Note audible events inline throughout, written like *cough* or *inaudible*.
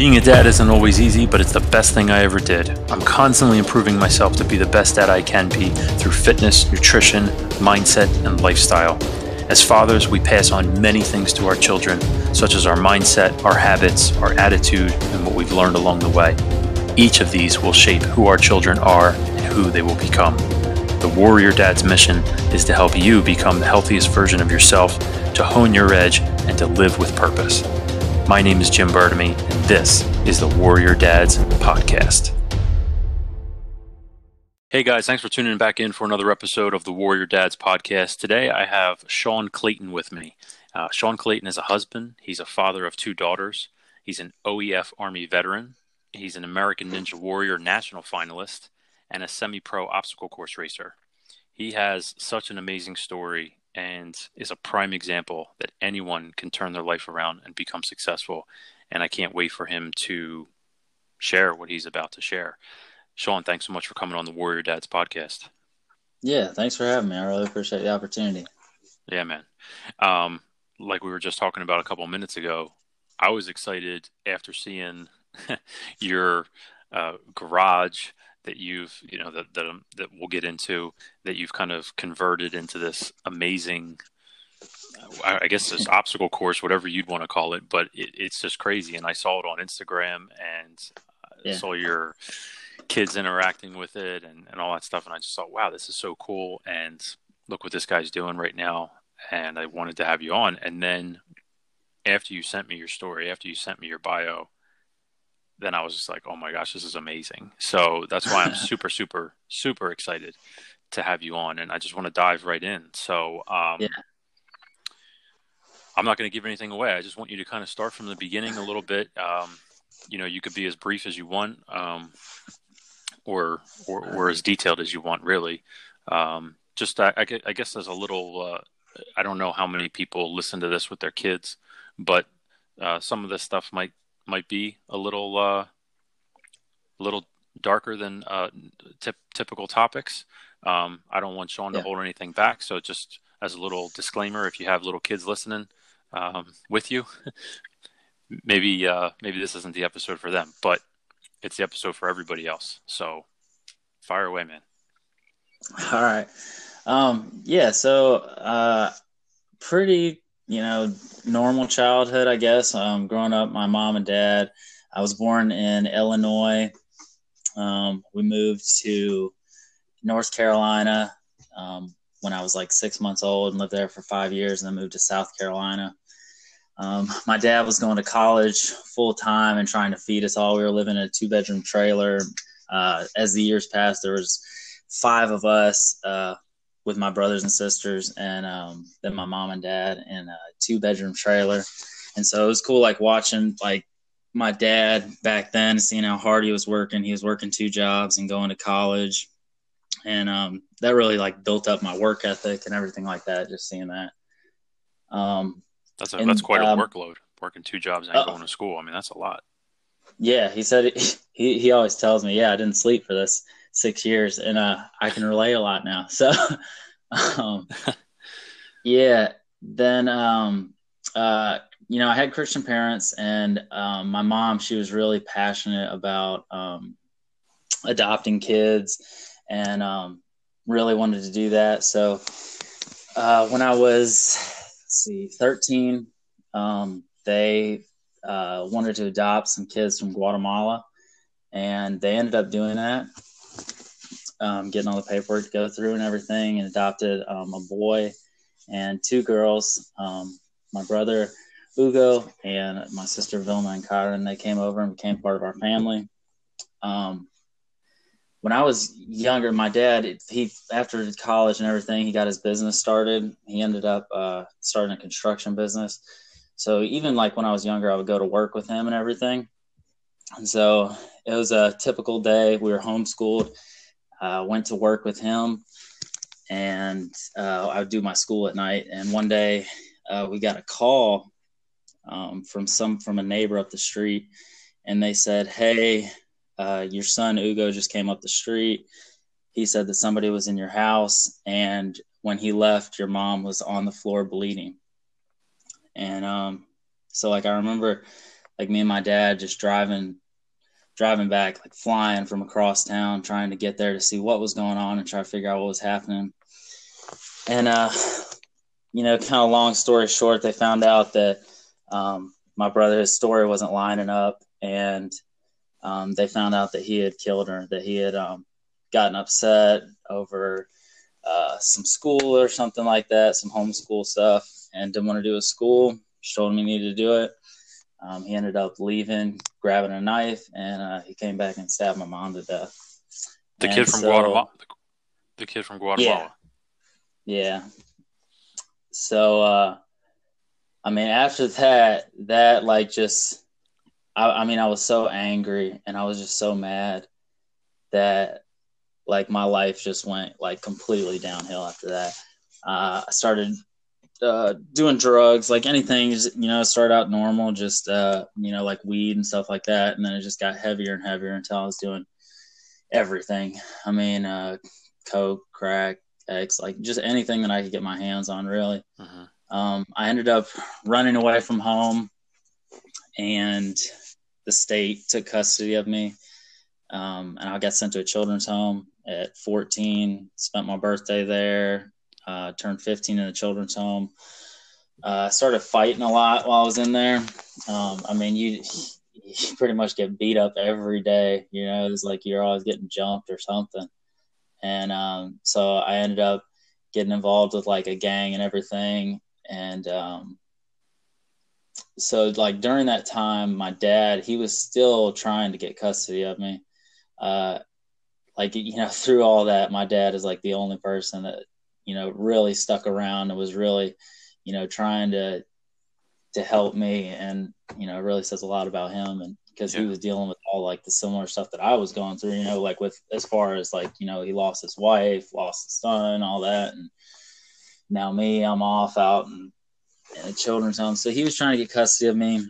Being a dad isn't always easy, but it's the best thing I ever did. I'm constantly improving myself to be the best dad I can be through fitness, nutrition, mindset, and lifestyle. As fathers, we pass on many things to our children, such as our mindset, our habits, our attitude, and what we've learned along the way. Each of these will shape who our children are and who they will become. The Warrior Dad's mission is to help you become the healthiest version of yourself, to hone your edge, and to live with purpose. My name is Jim Bertamy, and this is the Warrior Dads Podcast. Hey guys, thanks for tuning back in for another episode of the Warrior Dads Podcast. Today I have Sean Clayton with me. Uh, Sean Clayton is a husband, he's a father of two daughters, he's an OEF Army veteran, he's an American Ninja Warrior national finalist, and a semi pro obstacle course racer. He has such an amazing story and is a prime example that anyone can turn their life around and become successful. And I can't wait for him to share what he's about to share. Sean, thanks so much for coming on the Warrior Dads podcast. Yeah, thanks for having me. I really appreciate the opportunity. Yeah, man. Um, like we were just talking about a couple minutes ago, I was excited after seeing *laughs* your uh, garage that you've you know that that um, that we'll get into that you've kind of converted into this amazing I guess this obstacle course, whatever you'd want to call it, but it, it's just crazy. And I saw it on Instagram and yeah. saw your kids interacting with it and, and all that stuff. And I just thought, wow, this is so cool. And look what this guy's doing right now. And I wanted to have you on. And then after you sent me your story, after you sent me your bio, then I was just like, oh my gosh, this is amazing. So that's why I'm *laughs* super, super, super excited to have you on. And I just want to dive right in. So, um, yeah. I'm not going to give anything away. I just want you to kind of start from the beginning a little bit. Um, you know, you could be as brief as you want, um, or, or, or as detailed as you want, really. Um, just, I, I, guess, as a little, uh, I don't know how many people listen to this with their kids, but uh, some of this stuff might might be a little uh, a little darker than uh, tip, typical topics. Um, I don't want Sean to hold anything back, so just as a little disclaimer, if you have little kids listening um, with you, *laughs* maybe uh, maybe this isn't the episode for them, but it's the episode for everybody else. So fire away, man. All right. Um, yeah. So uh, pretty you know, normal childhood, I guess. Um, growing up, my mom and dad. I was born in Illinois. Um, we moved to North Carolina um, when I was like six months old and lived there for five years, and then moved to South Carolina. Um, my dad was going to college full time and trying to feed us all. We were living in a two bedroom trailer. Uh, as the years passed, there was five of us. Uh, with my brothers and sisters, and um, then my mom and dad in a two bedroom trailer. And so it was cool, like watching like my dad back then, seeing how hard he was working. He was working two jobs and going to college, and um, that really like built up my work ethic and everything like that. Just seeing that. Um, that's a, and, that's quite a um, workload. Working two jobs and uh, going to school. I mean, that's a lot. Yeah, he said *laughs* he he always tells me, "Yeah, I didn't sleep for this." Six years, and uh, I can relate a lot now. *laughs* So, um, yeah. Then, um, uh, you know, I had Christian parents, and um, my mom, she was really passionate about um, adopting kids, and um, really wanted to do that. So, uh, when I was, see, thirteen, um, they uh, wanted to adopt some kids from Guatemala, and they ended up doing that um, getting all the paperwork to go through and everything, and adopted um, a boy and two girls. Um, my brother Ugo and my sister Vilma and Kyron. They came over and became part of our family. Um, when I was younger, my dad he after college and everything, he got his business started. He ended up uh, starting a construction business. So even like when I was younger, I would go to work with him and everything. And so it was a typical day. We were homeschooled uh, went to work with him, and uh, I would do my school at night. And one day, uh, we got a call um, from some from a neighbor up the street, and they said, "Hey, uh, your son Ugo just came up the street. He said that somebody was in your house, and when he left, your mom was on the floor bleeding." And um, so, like, I remember like me and my dad just driving driving back, like flying from across town, trying to get there to see what was going on and try to figure out what was happening. And uh, you know, kind of long story short, they found out that um, my brother's story wasn't lining up, and um, they found out that he had killed her, that he had um, gotten upset over uh, some school or something like that, some homeschool stuff, and didn't want to do his school. She told him he needed to do it. Um, he ended up leaving, grabbing a knife, and uh, he came back and stabbed my mom to death. The and kid from so, Guatemala. The kid from Guatemala. Yeah. yeah. So, uh, I mean, after that, that like just, I, I mean, I was so angry and I was just so mad that like my life just went like completely downhill after that. Uh, I started uh, doing drugs, like anything, you know, started out normal, just, uh, you know, like weed and stuff like that. And then it just got heavier and heavier until I was doing everything. I mean, uh, coke, crack, X, like just anything that I could get my hands on, really. Uh-huh. Um, I ended up running away from home, and the state took custody of me. Um, and I got sent to a children's home at 14. Spent my birthday there. Uh, turned 15 in the children's home. Uh, started fighting a lot while I was in there. Um, I mean, you, you pretty much get beat up every day. You know, it's like you're always getting jumped or something. And um, so I ended up getting involved with like a gang and everything. And um, so, like during that time, my dad he was still trying to get custody of me. Uh, like you know, *laughs* through all that, my dad is like the only person that you know really stuck around and was really you know trying to to help me and you know it really says a lot about him and because yeah. he was dealing with all like the similar stuff that I was going through, you know, like with as far as like, you know, he lost his wife, lost his son, all that. And now me, I'm off out in, in a children's home. So he was trying to get custody of me.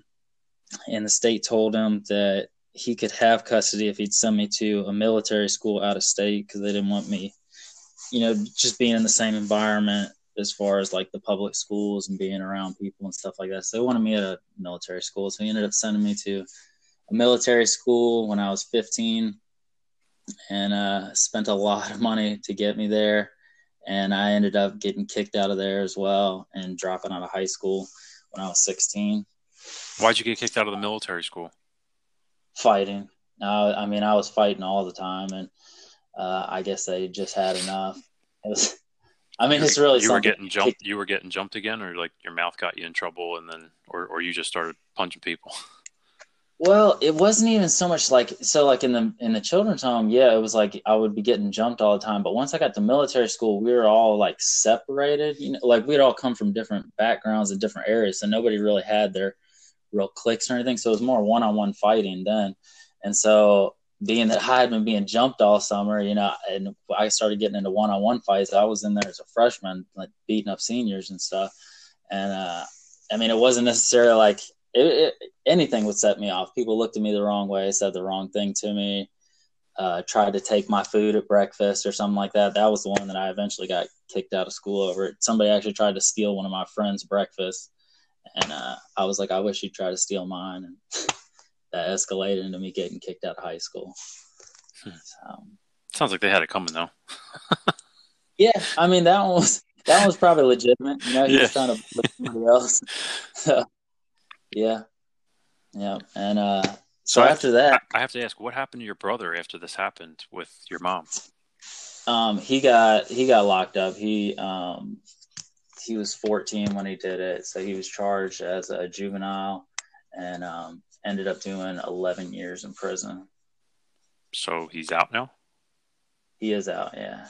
And the state told him that he could have custody if he'd send me to a military school out of state because they didn't want me, you know, just being in the same environment as far as like the public schools and being around people and stuff like that. So they wanted me at a military school. So he ended up sending me to a military school when I was 15 and uh, spent a lot of money to get me there. And I ended up getting kicked out of there as well and dropping out of high school when I was 16. Why'd you get kicked out of the military school? Fighting. Uh, I mean, I was fighting all the time, and uh, I guess they just had enough. It was, I mean, it's really you were getting jumped. You were getting jumped again, or like your mouth got you in trouble, and then, or or you just started punching people. *laughs* Well, it wasn't even so much like so like in the in the children's home, yeah, it was like I would be getting jumped all the time. But once I got to military school, we were all like separated. You know, like we'd all come from different backgrounds and different areas, so nobody really had their real cliques or anything. So it was more one on one fighting then. And so being that I had been being jumped all summer, you know, and I started getting into one on one fights. I was in there as a freshman, like beating up seniors and stuff. And uh I mean, it wasn't necessarily like it, it, anything would set me off. People looked at me the wrong way, said the wrong thing to me, uh, tried to take my food at breakfast or something like that. That was the one that I eventually got kicked out of school over. Somebody actually tried to steal one of my friends' breakfast, and uh, I was like, "I wish you'd try to steal mine." And *laughs* that escalated into me getting kicked out of high school. Hmm. So, Sounds like they had it coming though. *laughs* yeah, I mean that one was that one was probably legitimate. You know, he yeah. was trying to look somebody else. *laughs* So, yeah. Yeah. And uh, so, so after that, I have to ask, what happened to your brother after this happened with your mom? Um, he got he got locked up. He um, he was 14 when he did it, so he was charged as a juvenile and um, ended up doing 11 years in prison. So he's out now. He is out. Yeah.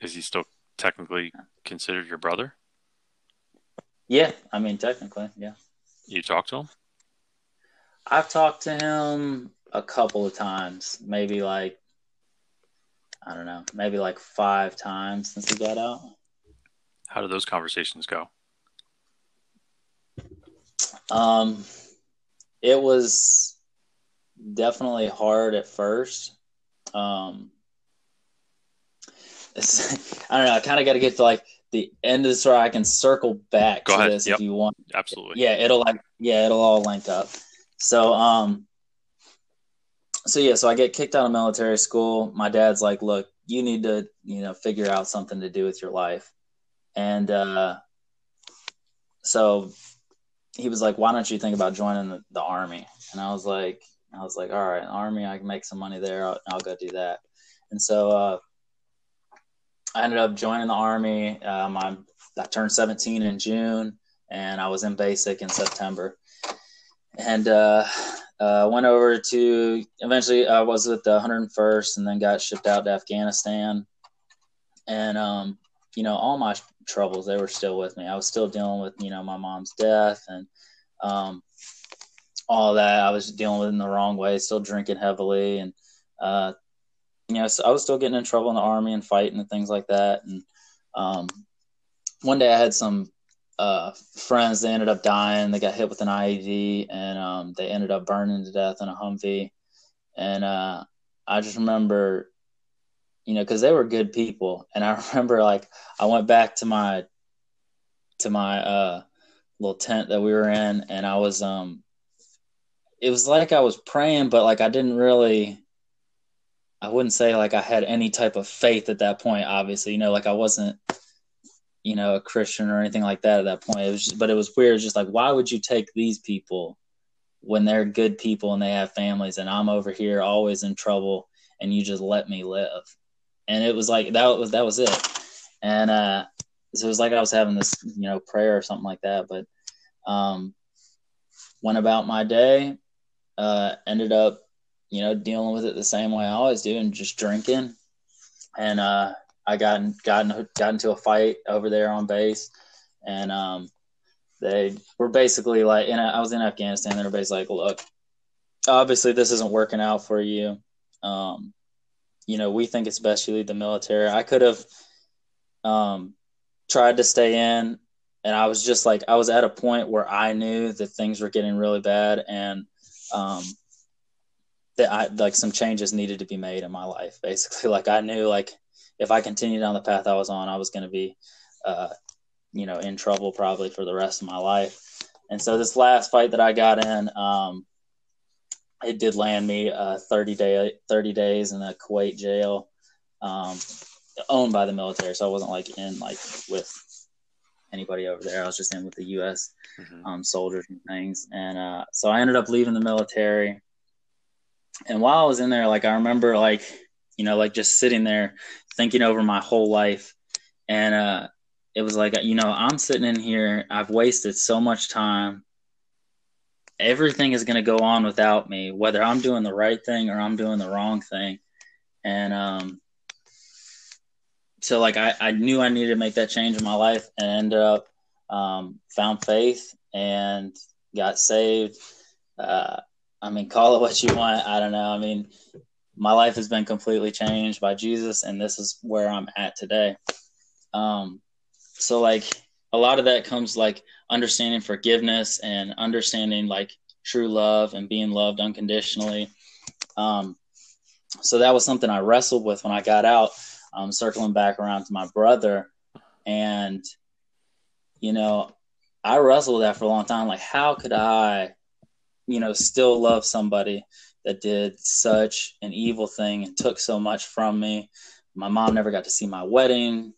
Is he still technically considered your brother? Yeah, I mean technically, yeah. You talked to him? I've talked to him a couple of times, maybe like I don't know, maybe like five times since he got out. How do those conversations go? Um, it was definitely hard at first. Um, *laughs* I don't know. I kind of got to get to like the end of the story. I can circle back Go to ahead. this yep. if you want. Absolutely. Yeah, it'll like yeah, it'll all link up. so um, so yeah, so I get kicked out of military school. My dad's like, "Look, you need to, you know, figure out something to do with your life," and uh, so he was like, "Why don't you think about joining the, the army?" And I was like, "I was like, all right, army, I can make some money there. I'll, I'll go do that." And so uh, I ended up joining the army. Um, I, I turned 17 in June, and I was in basic in September. And uh, uh, went over to eventually I was with the 101st, and then got shipped out to Afghanistan. And um, you know, all my troubles they were still with me. I was still dealing with you know my mom's death and um, all that. I was dealing with in the wrong way, still drinking heavily, and uh, you know, so I was still getting in trouble in the army and fighting and things like that. And um, one day I had some uh, friends. They ended up dying. They got hit with an IED, and um, they ended up burning to death in a Humvee. And uh, I just remember you know, because they were good people. And I *laughs* remember like I went back to my to my uh little tent that we were in and I was um it was like I was praying, but like I didn't really I wouldn't say like I had any type of faith at that point, obviously. You know, like I wasn't, you know, a Christian or anything like that at that point. It was just, but it was weird, just like why would you take these people when they're good people and they have families and I'm over here always in trouble and you just let me live and it was like that was that was it. And uh so it was like i was having this you know prayer or something like that but um went about my day uh ended up you know dealing with it the same way i always do and just drinking. And uh i got got got into a fight over there on base. And um they were basically like and i was in afghanistan. And everybody's like look obviously this isn't working out for you. Um you know, we think it's best you leave the military. I could have um, tried to stay in, and I was just like, I was at a point where I knew that things were getting really bad, and um, that I like some changes needed to be made in my life. Basically, *laughs* like I knew like if I continued down the path I was on, I was going to be, uh, you know, in trouble probably for the rest of my life. And so this last fight that I got in, um, it did land me uh, 30 day 30 days in a Kuwait jail um, owned by the military. So I wasn't like in like with anybody over there. I was just in with the US mm-hmm. um, soldiers and things. And uh, so I ended up leaving the military. And while I was in there like I remember like you know like just sitting there thinking over my whole life. And uh, it was like you know I'm sitting in here. I've wasted so much time everything is going to go on without me, whether I'm doing the right thing or I'm doing the wrong thing. And um, so, like, I, I knew I needed to make that change in my life and ended up um, found faith and got saved. Uh, I mean, call it what you want. I don't know. I mean, my life has been completely changed by Jesus, and this is where I'm at today. Um, so, like, a lot of that comes like understanding forgiveness and understanding like true love and being loved unconditionally. Um, so that was something I wrestled with when I got out, um, circling back around to my brother. And, you know, I wrestled with that for a long time. Like, how could I, you know, still love somebody that did such an evil thing and took so much from me? My mom never got to see my wedding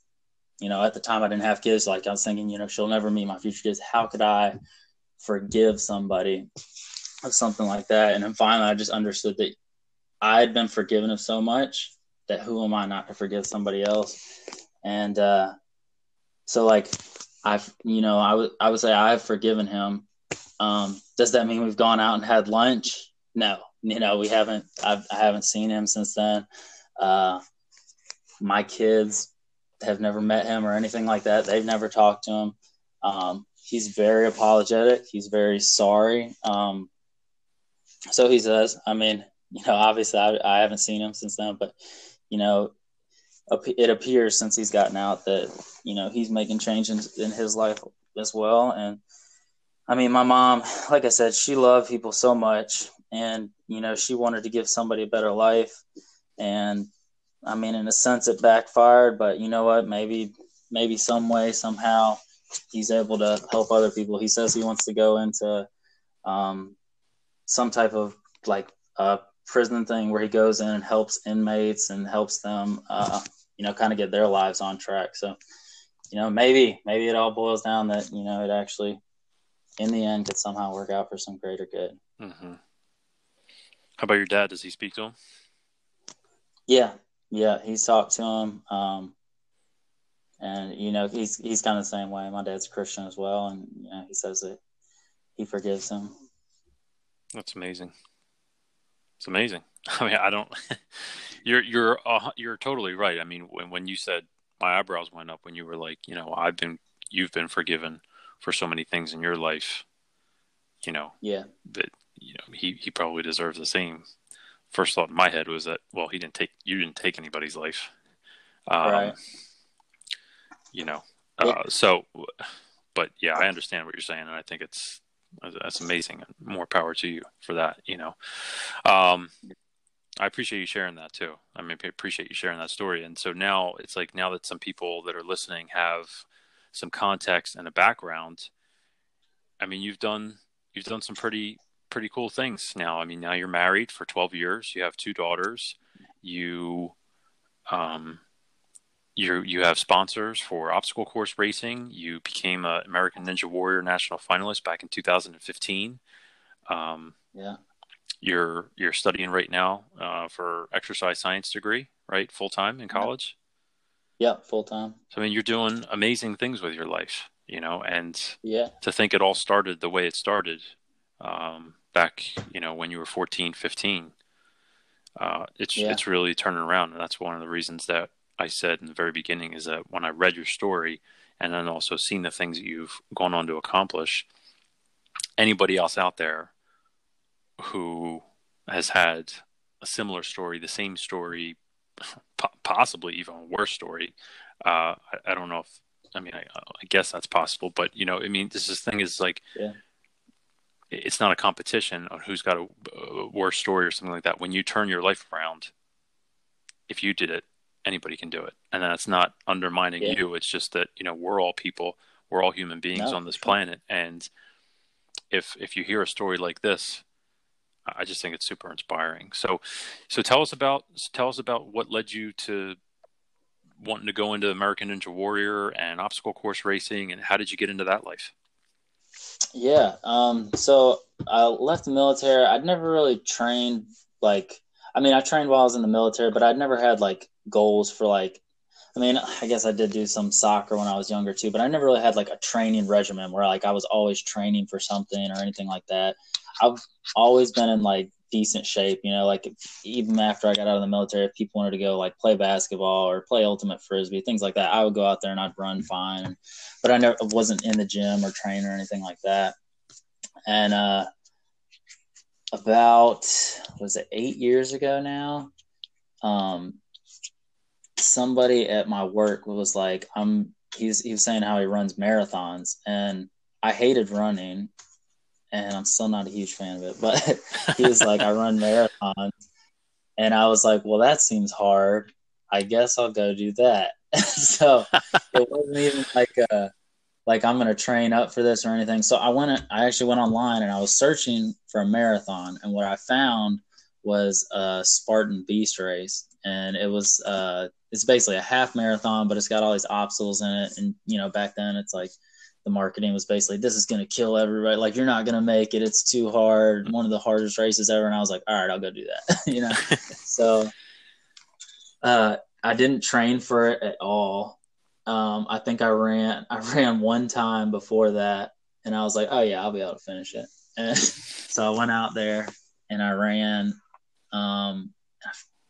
you know, at the time I didn't have kids. Like I was thinking, you know, she'll never meet my future kids. How could I forgive somebody of something like that? And then finally, I just understood that I had been forgiven of so much that who am I not to forgive somebody else? And uh, so, like, I've, you know, I would I would say I've forgiven him. Um, does that mean we've gone out and had lunch? No, you know, we haven't. I've, I haven't seen him since then. Uh, my kids have never met him or anything like that. They've never talked to him. Um, he's very apologetic. He's very sorry. Um, so he says. I mean, you know, obviously I, I haven't seen him since then, but you know, it appears since he's gotten out that you know he's making changes in his life as well. And I mean, my mom, like I said, she loved people so much, and you know, she wanted to give somebody a better life, and I mean, in a sense, it backfired, but you know what? Maybe, maybe some way, somehow, he's able to help other people. He says he wants to go into um, some type of like uh, prison thing where he goes in and helps inmates and helps them, uh, you know, kind of get their lives on track. So, you know, maybe maybe it all boils down that you know it actually, in the end, could somehow work out for some greater good. Mm-hmm. How about your dad? Does he speak to him? Yeah, yeah, he's talked to him. Um, and you know he's he's kind of the same way. My dad's a Christian as well, and you know he says that he forgives him. That's amazing. It's amazing. *laughs* I mean, I don't. *laughs* you're you're uh, you're totally right. I mean, when when you said my eyebrows went up when you were like, you know, I've been you've been forgiven for so many things in your life. You know, yeah, that you know he he probably deserves the same. First thought in my head was that well, he didn't take you didn't take anybody's life. Um, right you know. Uh, so, but yeah, I understand what you're saying, and I think it's that's amazing. More power to you for that. You know, um, I appreciate you sharing that too. I mean, I appreciate you sharing that story. And so now it's like now that some people that are listening have some context and a background. I mean, you've done you've done some pretty pretty cool things now. I mean, now you're married for 12 years. You have two daughters. You um, you you have sponsors for obstacle course racing. You became an American Ninja Warrior national finalist back in 2015. Um, yeah, you're you're studying right now uh, for exercise science degree, right? Full time in college. Yeah, full time. So I mean, you're doing amazing things with your life, you know, and yeah, to think it all started the way it started um, back, you know, when you were 14, 15. Uh, it's yeah. it's really turning around, and that's one of the reasons that I said in the very beginning is that when I read your story and then also seen the things that you've gone on to accomplish, anybody else out there who has had a similar story, the same story, *laughs* possibly even a worse story, uh, I, I, don't know if, I mean, I, I, guess that's possible, but you know, I mean, this, this thing is like, yeah. It's not a competition on who's got a, a worse story or something like that. When you turn your life around, if you did it, anybody can do it and that's not undermining yeah. you it's just that you know we're all people we're all human beings no, on this sure. planet and if if you hear a story like this i just think it's super inspiring so so tell us about tell us about what led you to wanting to go into american ninja warrior and obstacle course racing and how did you get into that life yeah um so i left the military i'd never really trained like I mean, I trained while I was in the military, but I'd never had like goals for like I mean, I guess I did do some soccer when I was younger too, but I never really had like a training regimen where like I was always training for something or anything like that. I've always been in like decent shape, you know, like even after I got out of the military, if people wanted to go like play basketball or play ultimate frisbee, things like that, I would go out there and I'd run fine. But I never wasn't in the gym or train or anything like that. And uh about was it eight years ago now? Um, somebody at my work was like, I'm he's he was saying how he runs marathons and I hated running and I'm still not a huge fan of it, but *laughs* he was like, I run marathons and I was like, Well that seems hard. I guess I'll go do that. *laughs* so it wasn't even like a like I'm gonna train up for this or anything. So I went I actually went online and I was searching for a marathon and what I found was a Spartan Beast race and it was uh it's basically a half marathon, but it's got all these obstacles in it. And you know, back then it's like the marketing was basically this is gonna kill everybody. Like you're not gonna make it. It's too hard. One of the hardest races ever. And I was like, all right, I'll go do that. *laughs* you know. *laughs* so uh, I didn't train for it at all. Um, I think I ran *laughs* I ran one time before that, and I was like, oh yeah, I'll be able to finish it. And so I went out there and I ran. Um,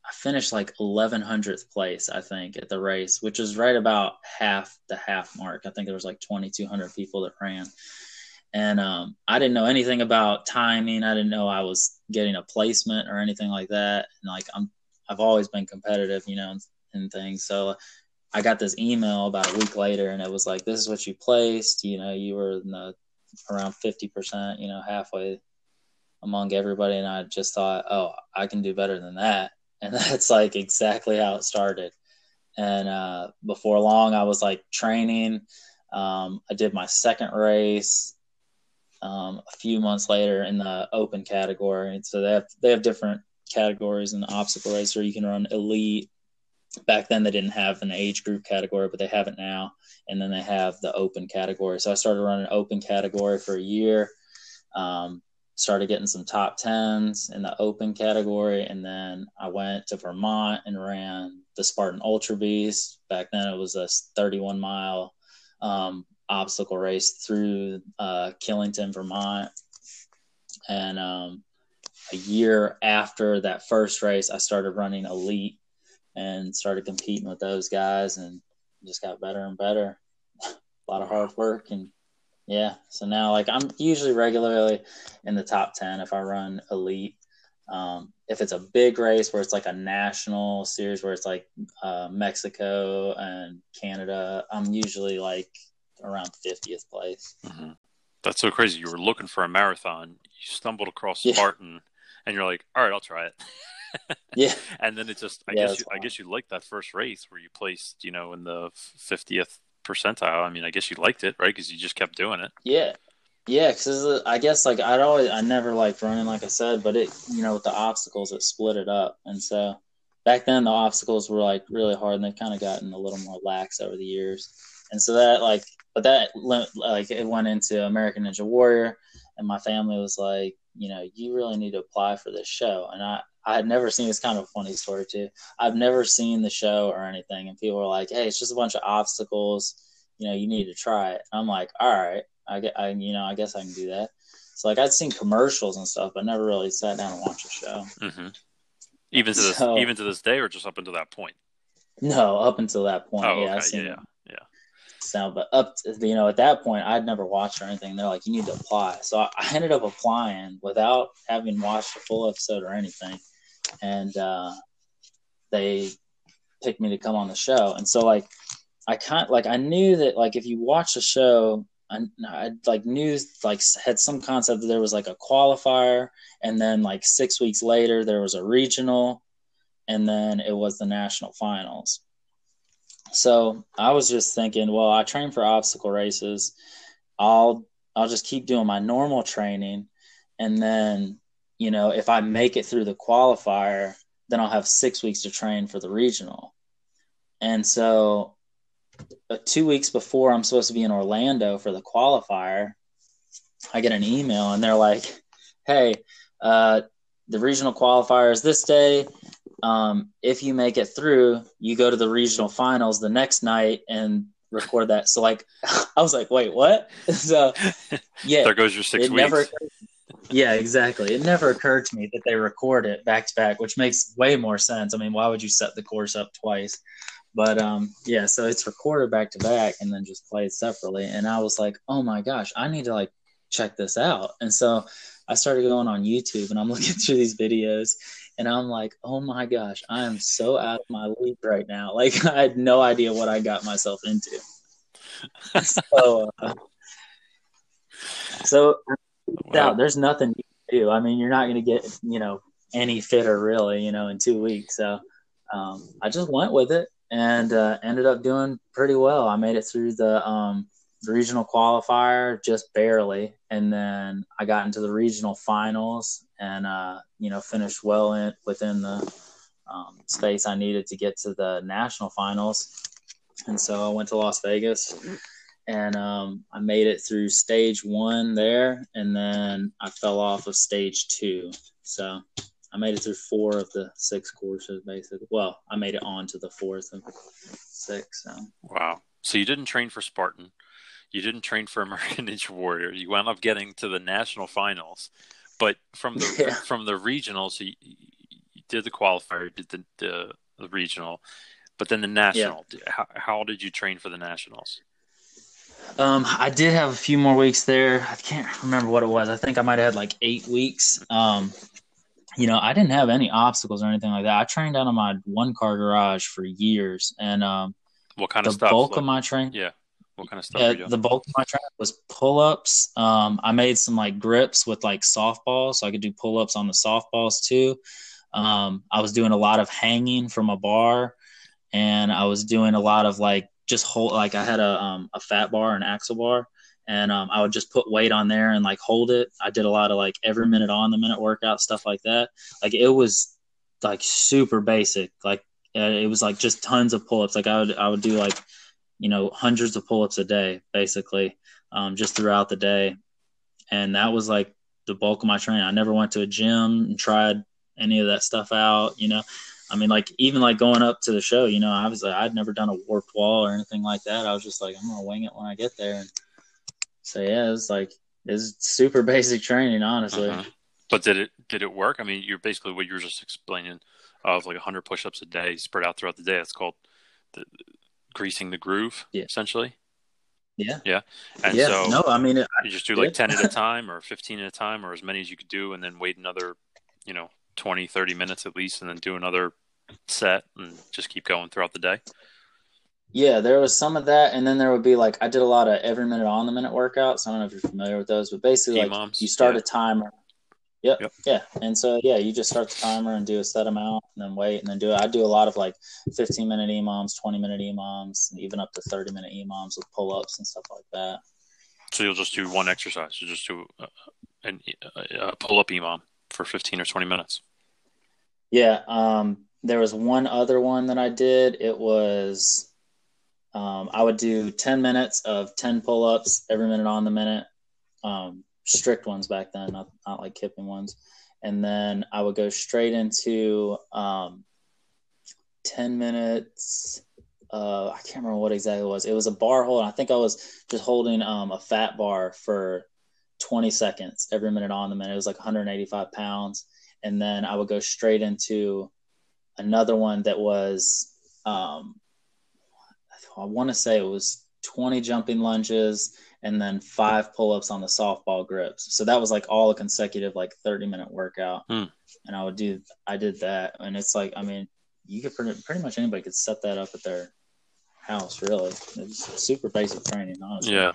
I finished like 1100th place, I think, at the race, which is right about half the half mark. I think there was like 2,200 people that ran. And um, I didn't know anything about timing. I didn't know I was getting a placement or anything like that. And like I'm, I've always been competitive, you know, and, and things. So I got this email about a week later, and it was like, "This is what you placed. You know, you were in the around 50 percent, you know, halfway among everybody." And I just thought, "Oh, I can do better than that." And *laughs* that's like exactly how it started. And uh, before long, I was like training. Um, I did my second race. um, a few months later in the open category. So they have they have different categories in the obstacle race where you can run elite. Back then they didn't have an age group category, but they have it now. And then they have the open category. So I started running open category for a year. Um, started getting some top tens in the open category, and then I went to Vermont and ran the Spartan Ultra Beast. Back then it was a 31 mile um, obstacle race through uh, Killington, Vermont. And um, a year after that first race, I started running elite and started competing with those guys and just got better and better. *laughs* a lot of hard work and yeah. So now like I'm usually regularly in the top 10 if I run elite. Um, if it's a big race where it's like a national series where it's like uh, Mexico and Canada, I'm usually like around 50th place. Mm-hmm. That's so crazy. You were looking for a marathon, you stumbled across Spartan, yeah. and you're like, "All right, I'll try it." *laughs* yeah. And then it just, I yeah, guess, you, I guess you liked that first race where you placed, you know, in the 50th percentile. I mean, I guess you liked it, right? Because you just kept doing it. Yeah. Yeah, because uh, I guess like I'd always I never liked running, like I said, but it you know with the obstacles it split it up, and so back then the obstacles were like really hard, and they've kind of gotten a little more lax over the years, and so that like but that like it went into American Ninja Warrior, and my family was like, you know, you really need to apply for this show, and I I had never seen this kind of funny story too. I've never seen the show or anything, and people were like, hey, it's just a bunch of obstacles, you know, you need to try it. I'm like, all right, I get, I you know, I guess I can do that. So like I'd seen commercials and stuff, but never really sat down and watched a show. Mm-hmm. Even to this, so, even to this day, or just up until that point. No, up until that point. Oh, yeah, okay. yeah, So, but up to, you know at that point I'd never watched or anything. They're like, you need to apply. So I, I ended up applying without having watched a full episode or anything, and uh, they picked me to come on the show. And so like I kind like I knew that like if you watch the show. I, I like knew like had some concept that there was like a qualifier and then like six weeks later there was a regional and then it was the national finals so I was just thinking, well, I train for obstacle races. I'll I'll just keep doing my normal training, and then you know if I make it through the qualifier, then I'll have six weeks to train for the regional. And so, uh, two weeks before I'm supposed to be in Orlando for the qualifier, I get an email and they're like, "Hey, uh, the regional qualifier is this day um, if you make it through, you go to the regional finals the next night and record that. So like, *laughs* I was like, wait, what? *laughs* so yeah, there goes your six weeks. Never, yeah, exactly. It never occurred to me that they record it back to back, which makes way more sense. I mean, why would you set the course up twice? But um, yeah, so it's recorded back to back and then just played separately. And I was like, oh my gosh, I need to like check this out. And so I started going on YouTube and I'm *laughs* looking through these videos and I'm like, oh my gosh, I am so out of my league right now. *laughs* Like I had no idea what I got myself into. *laughs* so, uh, so wow. there's nothing you can do. I mean, you're not going to get you know any fitter really, you know, in two weeks. So um, I just went with it and uh, ended up doing pretty well. I made it through the um, regional qualifier just barely, and then I got into the regional finals and uh, you know finished well in within the um, space I needed to get to the national finals. And so I went to Las Vegas and um, I made it through stage one there, and then I fell off of stage two. So I made it through four of the six courses, basically. Well, I made it on to the fourth of six. So. Wow. So you didn't train for Spartan. You didn't train for *laughs* American Ninja Warrior. You wound up getting to the national finals, but from the *laughs* yeah. from the regionals, you, you, did the qualifier, did the, the, the regional, but then the national. Yeah. How, how did you train for the nationals? Um, I did have a few more weeks there. I can't remember what it was. I think I might have had like eight weeks. Um, you know, I didn't have any obstacles or anything like that. I trained out of my one car garage for years, and um, what kind of stuff? The bulk of my training, yeah. What kind of stuff? Yeah, the bulk of my training was pull ups. Um, I made some like grips with like softballs, so I could do pull ups on the softballs too. Um, I was doing a lot of hanging from a bar, and I was doing a lot of like just hold like I had a um, a fat bar, an axle bar, and um, I would just put weight on there and like hold it. I did a lot of like every minute on the minute workout stuff like that. Like it was like super basic. Like uh, it was like just tons of pull ups. Like I would I would do like you know hundreds of pull ups a day basically um, just throughout the day, and that was like the bulk of my training. I never went to a gym and tried any of that stuff out. You know, I mean, like even like going up to the show, you know, I was like, I'd never done a warped wall or anything like that. I was just like, I'm gonna wing it when I get there. And so yeah, it's like it's super *laughs* basic training, honestly. Uh-huh. But did it did it work? I mean, you're basically what you were just explaining of like 100 push-ups a day spread out throughout the day. It's called the, greasing the groove, yeah. essentially. Yeah. Yeah. And yeah. so no, I mean, it, you just do *laughs* like 10 at a time or 15 at a time or as many as you could do and then wait another, you know, 20, 30 minutes at least and then do another set and just keep going throughout the day. Yeah, there was some of that. And then there would be like, I did a lot of every minute on the minute workouts. I don't know if you're familiar with those, but basically, like, you start yeah. a timer Yep. yep. Yeah. And so yeah, you just start the timer and do a set amount and then wait and then do it. I do a lot of like 15 minute EMOMs, 20 minute EMOMs, and even up to 30 minute EMOMs with pull ups and stuff like that. So you'll just do one exercise. You just do a, a, a pull up EMOM for 15 or 20 minutes. Yeah. Um, there was one other one that I did. It was um, I would do 10 minutes of 10 pull ups every minute on the minute. Um, strict ones back then, not, not like kipping ones. And then I would go straight into um, 10 minutes. Uh, I can't remember what exactly it was. It was a bar hold. I think I was just holding um, a fat bar for 20 seconds every minute on the minute. It was like 185 pounds. And then I would go straight into another one that was, um, I want to say it was 20 jumping lunges and then five pull-ups on the softball grips. So that was like all a consecutive like 30 minute workout. Hmm. And I would do I did that and it's like I mean, you could pretty, pretty much anybody could set that up at their house really. It's super basic training, honestly. Yeah.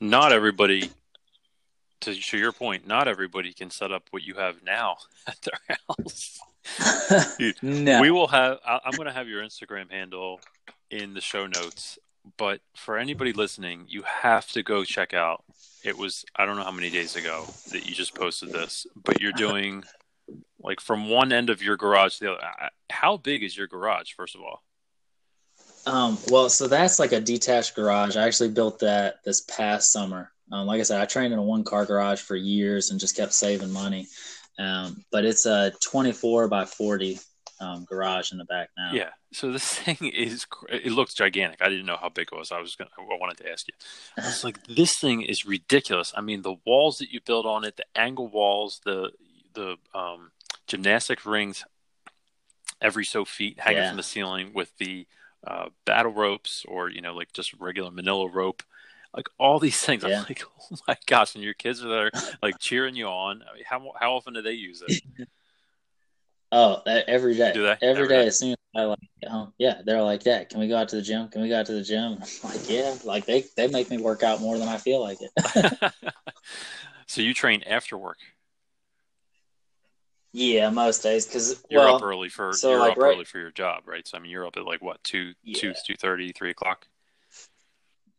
Not everybody to, to your point, not everybody can set up what you have now *laughs* at their house. *laughs* no. We will have I'm going to have your Instagram handle in the show notes but for anybody listening, you have to go check out. It was I don't know how many days ago that you just posted this, but you're doing like from one end of your garage to the other. How big is your garage, first of all? Um, well, so that's like a detached garage. I actually built that this past summer. Um, like I said, I trained in a one car garage for years and just kept saving money. Um, but it's a 24 by 40 um, garage in the back now. Yeah. So this *laughs* thing is it looks gigantic. I didn't know how big it was. I was gonna I wanted to ask you. I was like, this thing is ridiculous. I mean, the walls that you build on it, the angle walls, the the um, gymnastic rings, every so feet hanging yeah. from the ceiling with the uh, battle ropes or you know like just regular Manila rope like all these things. Yeah. I'm like, *laughs* oh my gosh! And your kids are there, like cheering you on. I mean, how how often do they use it? *laughs* Oh, every day. Do they? Every, every day, day, as soon as I like home, yeah, they're like, "Yeah, can we go out to the gym? Can we go out to the gym?" *laughs* I'm like, "Yeah." Like they they make me work out more than I feel like it. so you train after work? Yeah, most days because you're well, up early for so you're like, up right, early for your job, right? So I mean, you're up at like what two yeah. two two thirty three o'clock.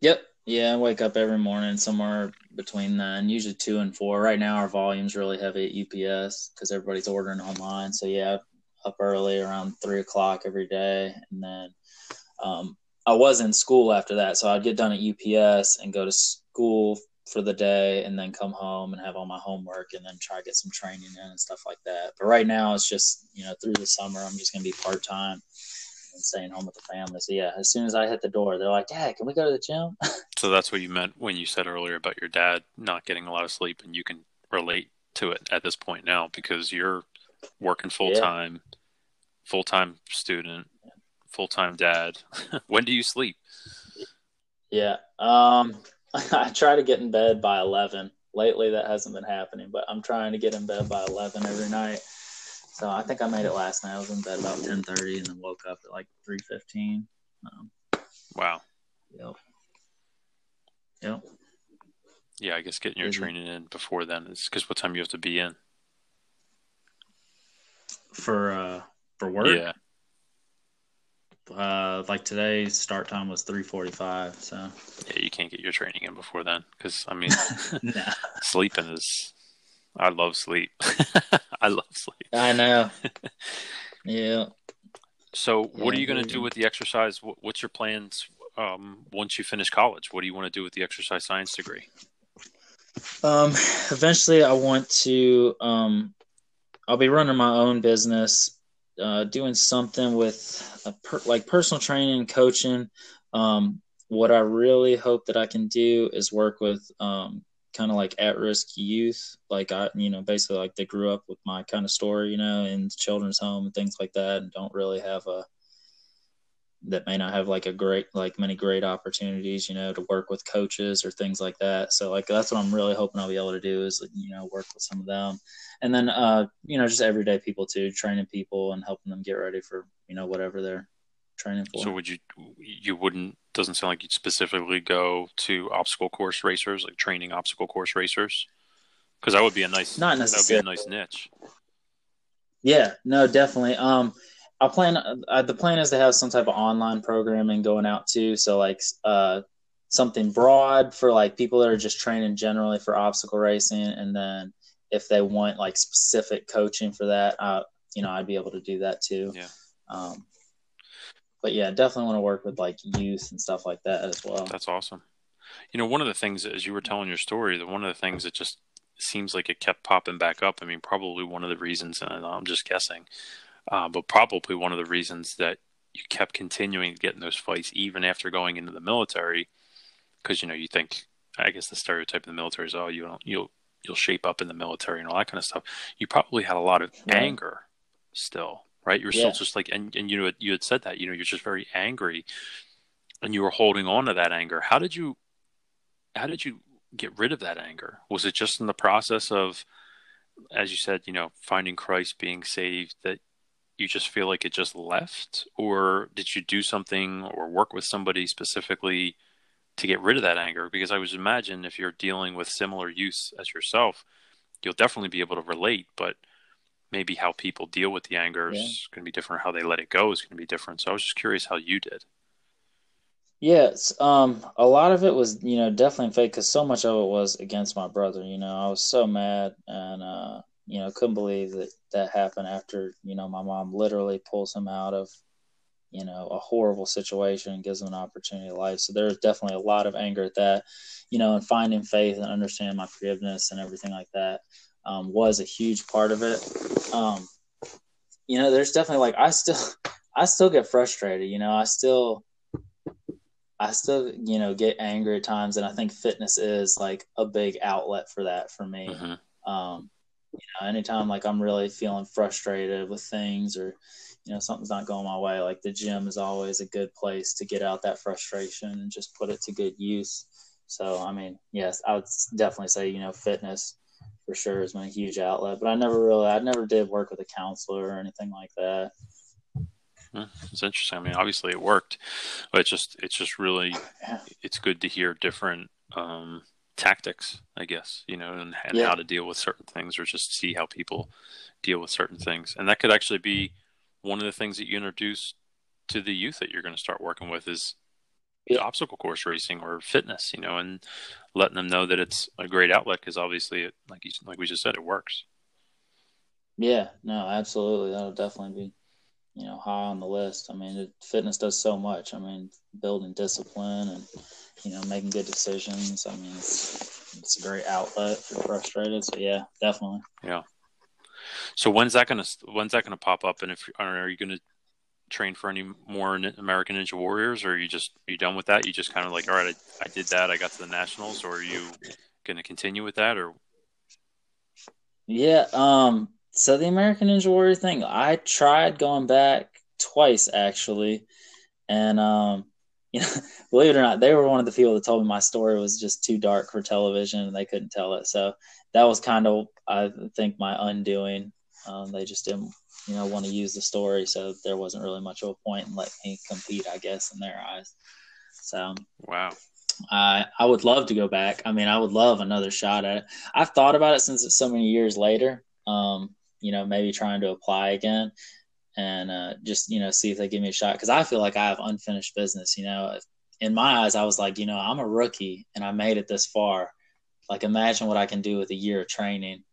Yep, yeah, I wake up every morning somewhere between then, usually two and four. Right now, our volume's really heavy at UPS because everybody's ordering online. So yeah, up early around three o'clock every day, and then um, I was in school after that, so I'd get done at UPS and go to school for the day, and then come home and have all my homework, and then try to get some training in and stuff like that. But right now, it's just you know through the summer, I'm just gonna be part time and staying home with the family. So yeah, as soon as I hit the door, they're like, "Dad, can we go to the gym?" *laughs* so that's what you meant when you said earlier about your dad not getting a lot of sleep, and you can relate to it at this point now because you're working full time, yeah. full time student, full time dad. *laughs* when do you sleep? Yeah, um, *laughs* I try to get in bed by eleven. Lately, that hasn't been happening, but I'm trying to get in bed by eleven every night. So I think I made it last night. I was in bed about ten thirty, and then woke up at like three fifteen. Um, wow. Yep. Yep. Yeah, I guess getting your Busy. training in before then is because what time you have to be in for uh for work. Yeah. Uh, like today, start time was three forty-five. So yeah, you can't get your training in before then because I mean, *laughs* *laughs* sleeping is. I love sleep. *laughs* I love sleep. I know. *laughs* yeah. So, what yeah, are you going to do with the exercise? What's your plans um, once you finish college? What do you want to do with the exercise science degree? Um, eventually, I want to. Um, I'll be running my own business, uh, doing something with per, like personal training, and coaching. Um, what I really hope that I can do is work with um, kind of like at-risk youth, like I, you know, basically like they grew up with my kind of story, you know, in children's home and things like that, and don't really have a that may not have like a great like many great opportunities you know to work with coaches or things like that. So like that's what i'm really hoping i'll be able to do is you know work with some of them. And then uh you know just everyday people too training people and helping them get ready for you know whatever they're training for so would you you wouldn't doesn't sound like you'd specifically go to obstacle course racers like training obstacle course racers because that would be a nice not necessarily. that would be a nice niche yeah no definitely um I plan. Uh, the plan is to have some type of online programming going out too. So like uh, something broad for like people that are just training generally for obstacle racing, and then if they want like specific coaching for that, uh, you know, I'd be able to do that too. Yeah. Um, but yeah, definitely want to work with like youth and stuff like that as well. That's awesome. You know, one of the things as you were telling your story, that one of the things that just seems like it kept popping back up. I mean, probably one of the reasons, and I'm just guessing, uh, but probably one of the reasons that you kept continuing to get in those fights even after going into the military, because you know you think I guess the stereotype in the military is oh you don't you'll you'll shape up in the military and all that kind of stuff. You probably had a lot of yeah. anger still, right? You're yeah. still just like and and you know you had said that you know you're just very angry, and you were holding on to that anger. How did you how did you get rid of that anger? Was it just in the process of as you said, you know, finding Christ, being saved, that you just feel like it just left or did you do something or work with somebody specifically to get rid of that anger because i would imagine if you're dealing with similar use as yourself you'll definitely be able to relate but maybe how people deal with the anger yeah. is going to be different how they let it go is going to be different so i was just curious how you did Yes, um, a lot of it was, you know, definitely fake because so much of it was against my brother. You know, I was so mad, and uh, you know, couldn't believe that that happened after, you know, my mom literally pulls him out of, you know, a horrible situation and gives him an opportunity of life. So there's definitely a lot of anger at that, you know, and finding faith and understanding my forgiveness and everything like that um, was a huge part of it. Um, you know, there's definitely like, I still, *laughs* I still get frustrated, you know, I still, I still, you know, get angry at times. And I think fitness is like a big outlet for that for me. Mm-hmm. Um, you know, anytime like I'm really feeling frustrated with things or, you know, something's not going my way, like the gym is always a good place to get out that frustration and just put it to good use. So, I mean, yes, I would definitely say, you know, fitness for sure has been a huge outlet, but I never really, I never did work with a counselor or anything like that. It's interesting. I mean, obviously it worked, but it's just, it's just really, *clears throat* it's good to hear different, um, tactics, I guess, you know, and, and yeah. how to deal with certain things or just see how people deal with certain things. And that could actually be one of the things that you introduce to the youth that you're going to start working with is yeah. Obstacle course racing or fitness, you know, and letting them know that it's a great outlet because obviously, it, like you, like we just said, it works. Yeah, no, absolutely. That'll definitely be, you know, high on the list. I mean, it, fitness does so much. I mean, building discipline and you know, making good decisions. I mean, it's, it's a great outlet for frustrated. So yeah, definitely. Yeah. So when's that gonna when's that gonna pop up? And if are you gonna train for any more American Ninja Warriors, or you just you done with that? You just kind of like, all right, I, I did that. I got to the nationals, or are you gonna continue with that, or? Yeah. Um. So the American Ninja Warrior thing, I tried going back twice actually, and um, *laughs* you know, believe it or not, they were one of the people that told me my story was just too dark for television and they couldn't tell it. So that was kind of, I think, my undoing. Um, they just didn't, you know, want to use the story, so there wasn't really much of a point in letting me compete, I guess, in their eyes. So wow, I I would love to go back. I mean, I would love another shot at it. I've thought about it since it's so many years later. Um, you know, maybe trying to apply again and uh, just you know see if they give me a shot because I feel like I have unfinished business. You know, in my eyes, I was like, you know, I'm a rookie and I made it this far. Like, imagine what I can do with a year of training.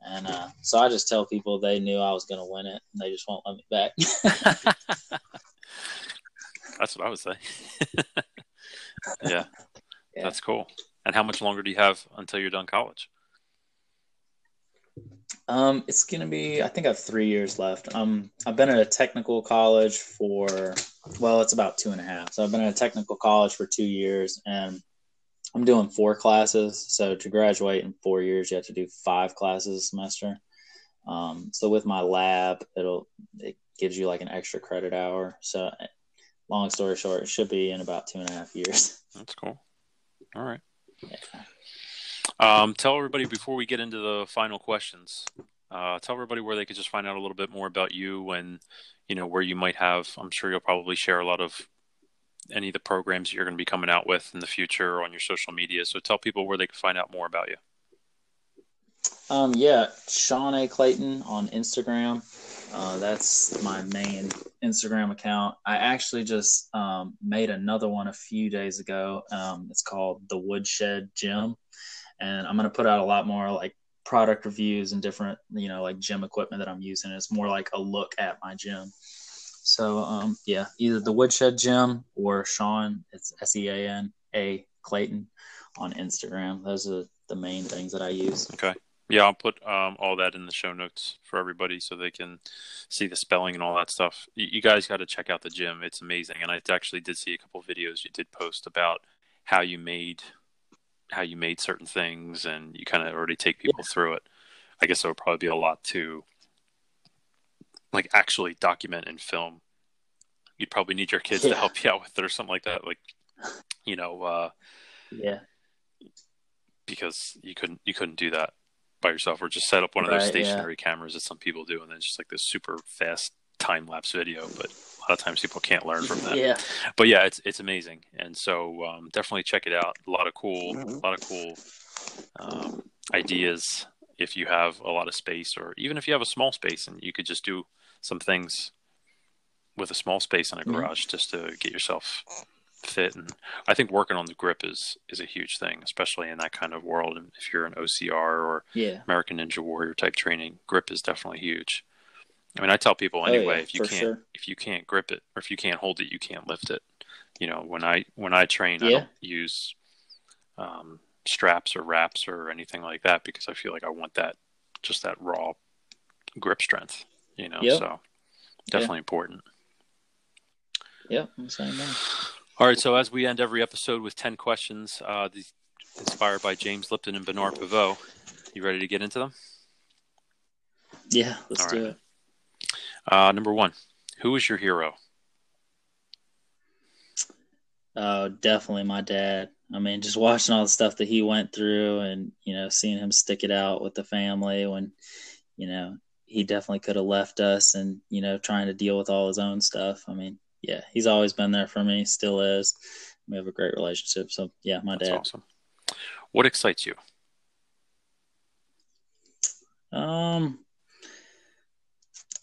And uh, so I just tell people they knew I was going to win it, and they just won't let me back. *laughs* That's what I would say. *laughs* yeah, yeah, that's cool. And how much longer do you have until you're done college? Um, it's gonna be. I think I have three years left. Um, I've been at a technical college for well, it's about two and a half. So I've been at a technical college for two years, and I'm doing four classes. So to graduate in four years, you have to do five classes a semester. Um, so with my lab, it'll it gives you like an extra credit hour. So long story short, it should be in about two and a half years. *laughs* That's cool. All right. Yeah. Um, tell everybody before we get into the final questions. Uh, tell everybody where they could just find out a little bit more about you and you know where you might have. I'm sure you'll probably share a lot of any of the programs you're going to be coming out with in the future on your social media. So tell people where they can find out more about you. Um, yeah, Sean A. Clayton on Instagram. Uh, that's my main Instagram account. I actually just um, made another one a few days ago. Um, it's called the Woodshed Gym, and I'm gonna put out a lot more like product reviews and different, you know, like gym equipment that I'm using. It's more like a look at my gym. So um, yeah, either the Woodshed Gym or Sean. It's S E A N A Clayton on Instagram. Those are the main things that I use. Okay. Yeah, I'll put um, all that in the show notes for everybody so they can see the spelling and all that stuff. You, you guys got to check out the gym; it's amazing. And I actually did see a couple videos you did post about how you made how you made certain things, and you kind of already take people yeah. through it. I guess there would probably be a lot to like actually document and film. You'd probably need your kids yeah. to help you out with it or something like that. Like, you know, uh, yeah, because you couldn't you couldn't do that by yourself, or just set up one of those stationary yeah. cameras that some people do, and then just like this super fast time lapse video. But a lot of times people can't learn from that. Yeah. But yeah, it's it's amazing, and so um, definitely check it out. A lot of cool, mm-hmm. a lot of cool um, ideas. If you have a lot of space, or even if you have a small space, and you could just do some things with a small space in a mm-hmm. garage mm-hmm. just to get yourself fit and I think working on the grip is is a huge thing, especially in that kind of world. And if you're an OCR or yeah. American Ninja Warrior type training, grip is definitely huge. I mean, I tell people anyway, oh, yeah, if you can't sure. if you can't grip it or if you can't hold it, you can't lift it. You know, when I when I train, yeah. I don't use um, straps or wraps or anything like that because I feel like I want that just that raw grip strength. You know, yep. so definitely yeah. important. Yep, I'm saying that. All right, so as we end every episode with 10 questions, uh, inspired by James Lipton and Bernard Pivot, you ready to get into them? Yeah, let's do it. Uh, number one, who is your hero? Oh, definitely my dad. I mean, just watching all the stuff that he went through and, you know, seeing him stick it out with the family when, you know, he definitely could have left us and, you know, trying to deal with all his own stuff. I mean, yeah, he's always been there for me, still is. We have a great relationship. So yeah, my That's dad. Awesome. What excites you? Um,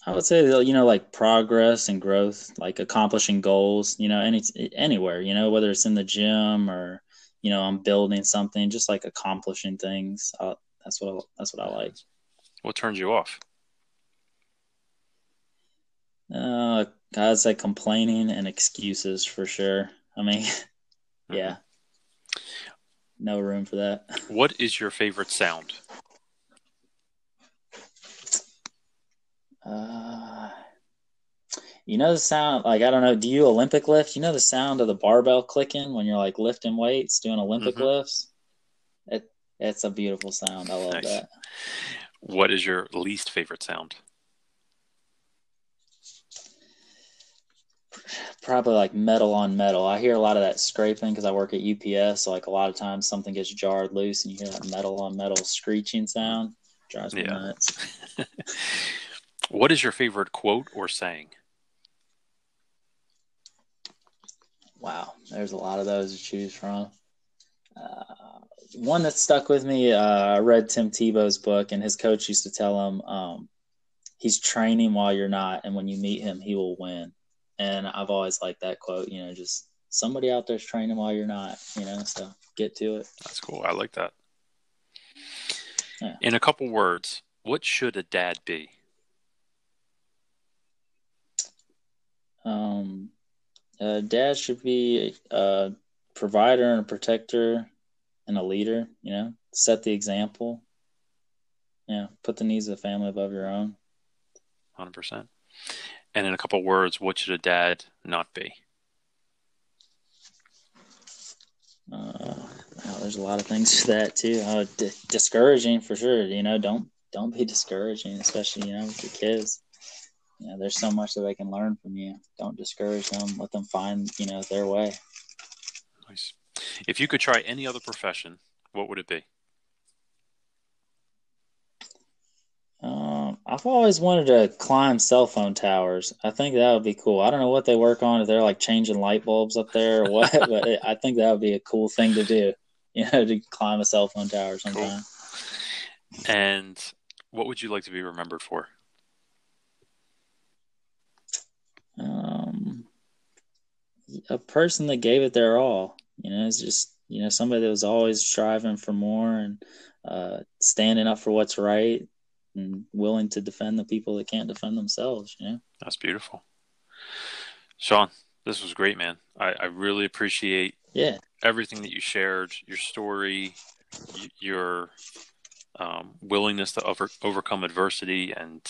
I would say you know like progress and growth, like accomplishing goals. You know, any anywhere. You know, whether it's in the gym or you know I'm building something, just like accomplishing things. Uh, that's what I, that's what I like. What turns you off? Uh, I'd say complaining and excuses for sure. I mean, *laughs* yeah, no room for that. What is your favorite sound? Uh, you know the sound, like I don't know. Do you Olympic lift? You know the sound of the barbell clicking when you're like lifting weights, doing Olympic mm-hmm. lifts. It it's a beautiful sound. I love nice. that. What is your least favorite sound? Probably like metal on metal. I hear a lot of that scraping because I work at UPS. So like a lot of times something gets jarred loose and you hear that metal on metal screeching sound. Drives me yeah. nuts. *laughs* what is your favorite quote or saying? Wow, there's a lot of those to choose from. Uh, one that stuck with me, uh, I read Tim Tebow's book, and his coach used to tell him, um, he's training while you're not, and when you meet him, he will win. And I've always liked that quote. You know, just somebody out there's training while you're not. You know, so get to it. That's cool. I like that. Yeah. In a couple words, what should a dad be? Um, a dad should be a provider and a protector and a leader. You know, set the example. Yeah, put the needs of the family above your own. Hundred percent. And in a couple words, what should a dad not be? Uh, well, there's a lot of things to that too. Uh, d- discouraging for sure. You know, don't don't be discouraging, especially you know with your kids. You know, there's so much that they can learn from you. Don't discourage them. Let them find you know their way. Nice. If you could try any other profession, what would it be? Um, I've always wanted to climb cell phone towers. I think that would be cool. I don't know what they work on if they're like changing light bulbs up there or what, *laughs* but it, I think that would be a cool thing to do. You know, to climb a cell phone tower sometime. Cool. And what would you like to be remembered for? Um, a person that gave it their all. You know, it's just you know somebody that was always striving for more and uh, standing up for what's right and willing to defend the people that can't defend themselves. You know, that's beautiful. Sean, this was great, man. I, I really appreciate yeah everything that you shared, your story, your um, willingness to over, overcome adversity and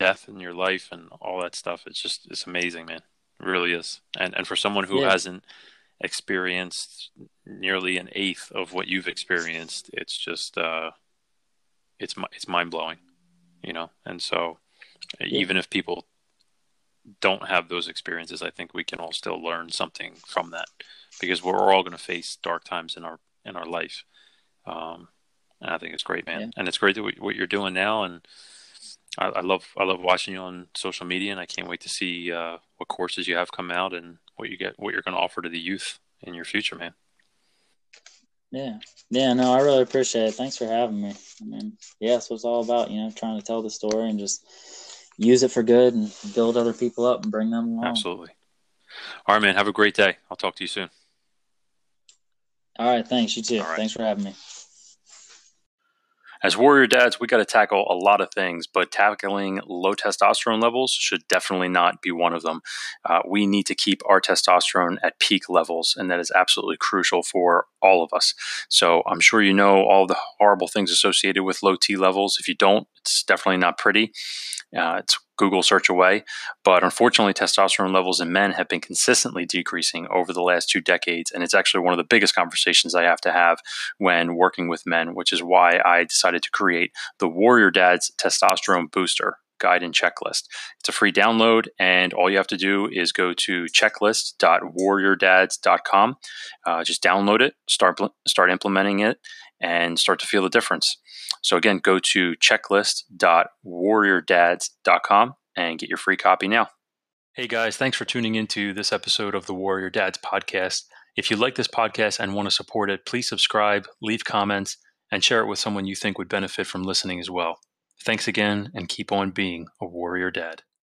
death in your life and all that stuff. It's just it's amazing, man. It really is. And and for someone who yeah. hasn't experienced nearly an eighth of what you've experienced, it's just uh, it's it's mind blowing, you know. And so, yeah. even if people don't have those experiences, I think we can all still learn something from that because we're all going to face dark times in our in our life. Um, and I think it's great, man. Yeah. And it's great that we, what you're doing now. And I, I, love I love watching you on social media, and I can't wait to see uh, what courses you have come out and what you get, what you're going to offer to the youth in your future, man. Yeah, yeah, no, I really appreciate it. Thanks for having me. Mean, yeah, that's what it's all about. You know, trying to tell the story and just use it for good and build other people up and bring them along. Absolutely. All right, man. Have a great day. I'll talk to you soon. All right. Thanks. You too. Right. Thanks for having me as warrior dads, we got to tackle a lot of things, but tackling low testosterone levels should definitely not be one of them. Uh, we need to keep our testosterone at peak levels, and that is absolutely crucial for all of us. So I'm sure you know all the horrible things associated with low T levels. If you don't, it's definitely not pretty. Uh, it's Google search away. But unfortunately, testosterone levels in men have been consistently decreasing over the last two decades. And it's actually one of the biggest conversations I have to have when working with men, which is why I decided to create the Warrior Dads Testosterone Booster guide and checklist. It's a free download, and all you have to do is go to checklist.warriordads.com. Uh, just download it, start start implementing it, and start to feel the difference. So again, go to checklist.warriordads.com and get your free copy now. Hey guys, thanks for tuning into this episode of the Warrior Dads podcast. If you like this podcast and want to support it, please subscribe, leave comments, and share it with someone you think would benefit from listening as well. Thanks again, and keep on being a warrior dad.